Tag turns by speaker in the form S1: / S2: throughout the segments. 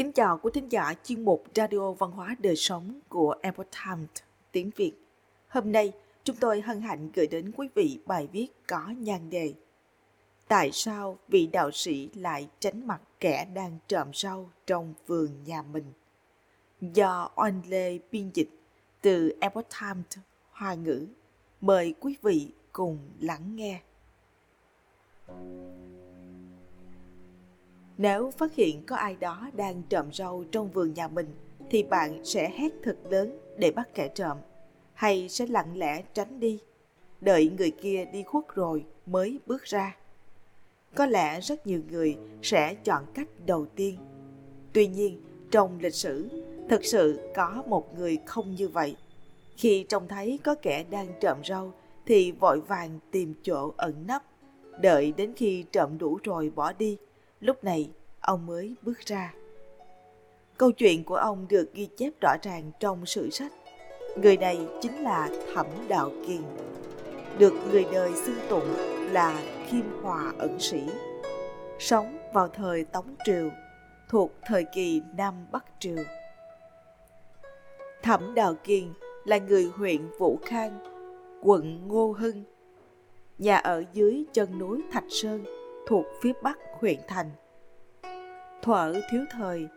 S1: Kính chào quý thính giả chuyên mục Radio Văn hóa Đời Sống của Epoch Times tiếng Việt. Hôm nay, chúng tôi hân hạnh gửi đến quý vị bài viết có nhan đề Tại sao vị đạo sĩ lại tránh mặt kẻ đang trộm rau trong vườn nhà mình? Do Oanh Lê biên dịch từ Epoch Times Hoa ngữ. Mời quý vị cùng lắng nghe. Nếu phát hiện có ai đó đang trộm rau trong vườn nhà mình thì bạn sẽ hét thật lớn để bắt kẻ trộm hay sẽ lặng lẽ tránh đi, đợi người kia đi khuất rồi mới bước ra. Có lẽ rất nhiều người sẽ chọn cách đầu tiên. Tuy nhiên, trong lịch sử, thực sự có một người không như vậy. Khi trông thấy có kẻ đang trộm rau thì vội vàng tìm chỗ ẩn nấp, đợi đến khi trộm đủ rồi bỏ đi – Lúc này, ông mới bước ra. Câu chuyện của ông được ghi chép rõ ràng trong sử sách. Người này chính là Thẩm Đạo Kiền, được người đời xưng tụng là Khiêm Hòa ẩn sĩ. Sống vào thời Tống Triều, thuộc thời kỳ Nam Bắc Triều. Thẩm Đạo Kiền là người huyện Vũ Khang, quận Ngô Hưng, nhà ở dưới chân núi Thạch Sơn, thuộc phía bắc huyện thành. Thuở thiếu thời,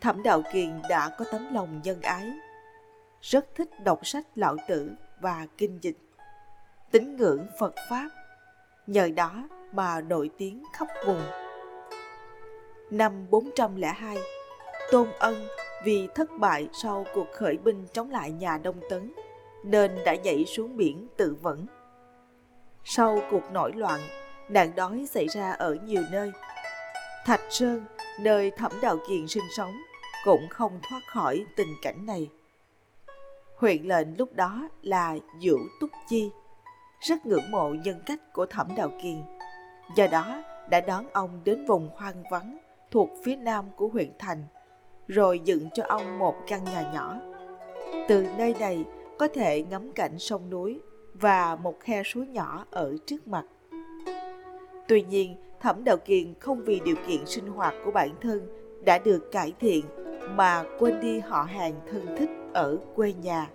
S1: Thẩm Đạo Kiền đã có tấm lòng nhân ái, rất thích đọc sách lão tử và kinh dịch, tín ngưỡng Phật Pháp, nhờ đó mà nổi tiếng khắp vùng. Năm 402, Tôn Ân vì thất bại sau cuộc khởi binh chống lại nhà Đông Tấn nên đã nhảy xuống biển tự vẫn. Sau cuộc nổi loạn, nạn đói xảy ra ở nhiều nơi. Thạch Sơn, nơi Thẩm Đạo Kiền sinh sống, cũng không thoát khỏi tình cảnh này. Huyện lệnh lúc đó là Vũ Túc Chi, rất ngưỡng mộ nhân cách của Thẩm Đạo Kiền. Do đó đã đón ông đến vùng hoang vắng thuộc phía nam của huyện thành, rồi dựng cho ông một căn nhà nhỏ. Từ nơi này có thể ngắm cảnh sông núi và một khe suối nhỏ ở trước mặt. Tuy nhiên, Thẩm Đạo Kiền không vì điều kiện sinh hoạt của bản thân đã được cải thiện mà quên đi họ hàng thân thích ở quê nhà.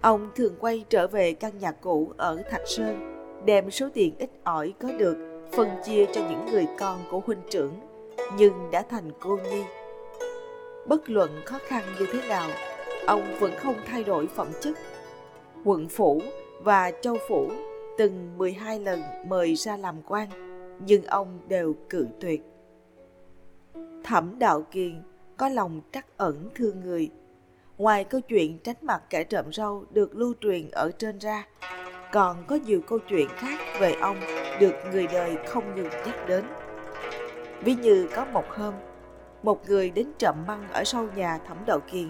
S1: Ông thường quay trở về căn nhà cũ ở Thạch Sơn, đem số tiền ít ỏi có được phân chia cho những người con của huynh trưởng, nhưng đã thành cô nhi. Bất luận khó khăn như thế nào, ông vẫn không thay đổi phẩm chất. Quận phủ và châu phủ từng 12 lần mời ra làm quan, nhưng ông đều cự tuyệt. Thẩm Đạo Kiền có lòng trắc ẩn thương người. Ngoài câu chuyện tránh mặt kẻ trộm râu được lưu truyền ở trên ra, còn có nhiều câu chuyện khác về ông được người đời không ngừng nhắc đến. Ví như có một hôm, một người đến trộm măng ở sau nhà Thẩm Đạo Kiền.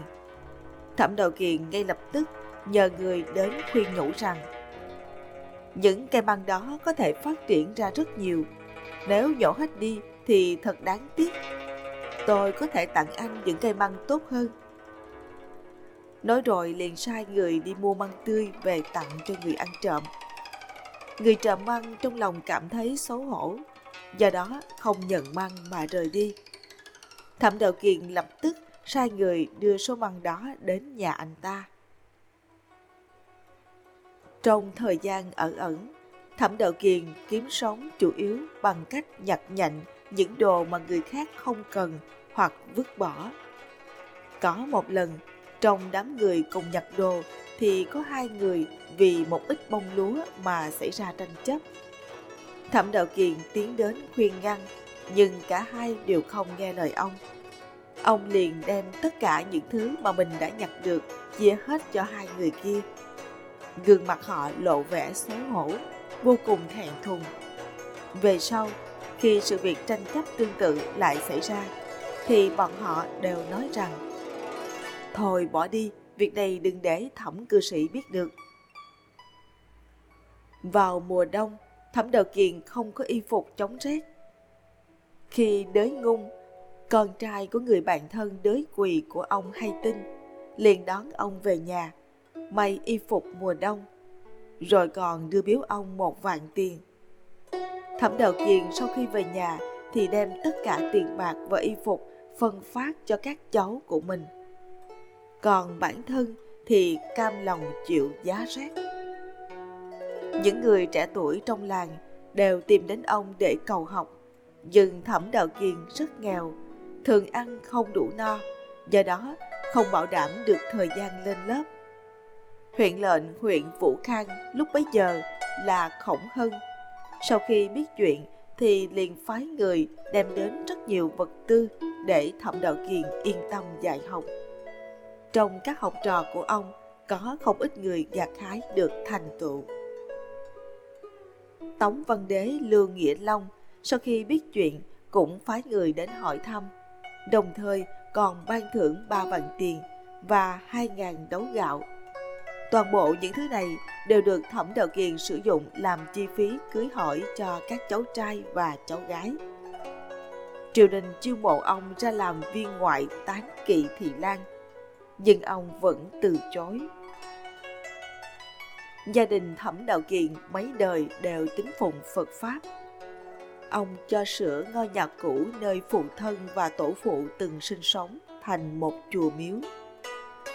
S1: Thẩm Đạo Kiền ngay lập tức nhờ người đến khuyên nhủ rằng những cây măng đó có thể phát triển ra rất nhiều. Nếu nhổ hết đi thì thật đáng tiếc. Tôi có thể tặng anh những cây măng tốt hơn. Nói rồi liền sai người đi mua măng tươi về tặng cho người ăn trộm. Người trộm măng trong lòng cảm thấy xấu hổ, do đó không nhận măng mà rời đi. Thẩm Đạo Kiền lập tức sai người đưa số măng đó đến nhà anh ta. Trong thời gian ở ẩn, Thẩm Đạo Kiền kiếm sống chủ yếu bằng cách nhặt nhạnh những đồ mà người khác không cần hoặc vứt bỏ. Có một lần, trong đám người cùng nhặt đồ thì có hai người vì một ít bông lúa mà xảy ra tranh chấp. Thẩm Đạo Kiền tiến đến khuyên ngăn, nhưng cả hai đều không nghe lời ông. Ông liền đem tất cả những thứ mà mình đã nhặt được chia hết cho hai người kia gương mặt họ lộ vẻ xấu hổ, vô cùng thẹn thùng. Về sau, khi sự việc tranh chấp tương tự lại xảy ra, thì bọn họ đều nói rằng Thôi bỏ đi, việc này đừng để thẩm cư sĩ biết được. Vào mùa đông, thẩm đầu kiền không có y phục chống rét. Khi đới ngung, con trai của người bạn thân đới quỳ của ông hay tin, liền đón ông về nhà may y phục mùa đông, rồi còn đưa biếu ông một vạn tiền. Thẩm Đạo Kiền sau khi về nhà thì đem tất cả tiền bạc và y phục phân phát cho các cháu của mình. Còn bản thân thì cam lòng chịu giá rét. Những người trẻ tuổi trong làng đều tìm đến ông để cầu học, nhưng thẩm đạo kiền rất nghèo, thường ăn không đủ no, do đó không bảo đảm được thời gian lên lớp huyện lệnh huyện vũ khang lúc bấy giờ là khổng hân. Sau khi biết chuyện thì liền phái người đem đến rất nhiều vật tư để thẩm đạo kiền yên tâm dạy học. Trong các học trò của ông, có không ít người gặt hái được thành tựu. Tống văn đế, lưu nghĩa long sau khi biết chuyện cũng phái người đến hỏi thăm. Đồng thời còn ban thưởng ba vạn tiền và hai ngàn đấu gạo toàn bộ những thứ này đều được thẩm đạo kiền sử dụng làm chi phí cưới hỏi cho các cháu trai và cháu gái. Triều đình chiêu mộ ông ra làm viên ngoại tán kỵ thị lan nhưng ông vẫn từ chối. Gia đình thẩm đạo kiền mấy đời đều tín phụng phật pháp. Ông cho sửa ngôi nhà cũ nơi phụ thân và tổ phụ từng sinh sống thành một chùa miếu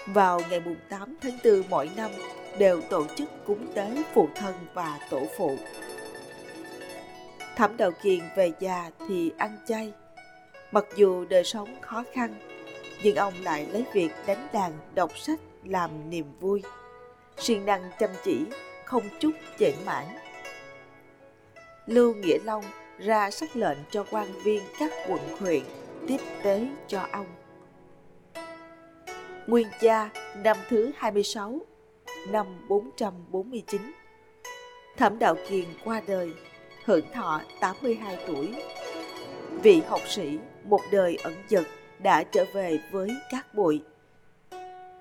S1: vào ngày mùng 8 tháng 4 mỗi năm đều tổ chức cúng tế phụ thân và tổ phụ. Thẩm Đạo Kiền về già thì ăn chay. Mặc dù đời sống khó khăn, nhưng ông lại lấy việc đánh đàn đọc sách làm niềm vui. siêng năng chăm chỉ, không chút chểnh mãn. Lưu Nghĩa Long ra sắc lệnh cho quan viên các quận huyện tiếp tế cho ông. Nguyên gia năm thứ 26, năm 449. Thẩm Đạo Kiền qua đời, hưởng thọ 82 tuổi. Vị học sĩ một đời ẩn dật đã trở về với các bụi.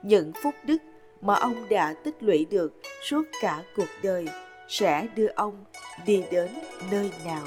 S1: Những phúc đức mà ông đã tích lũy được suốt cả cuộc đời sẽ đưa ông đi đến nơi nào.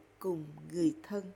S1: cùng người thân.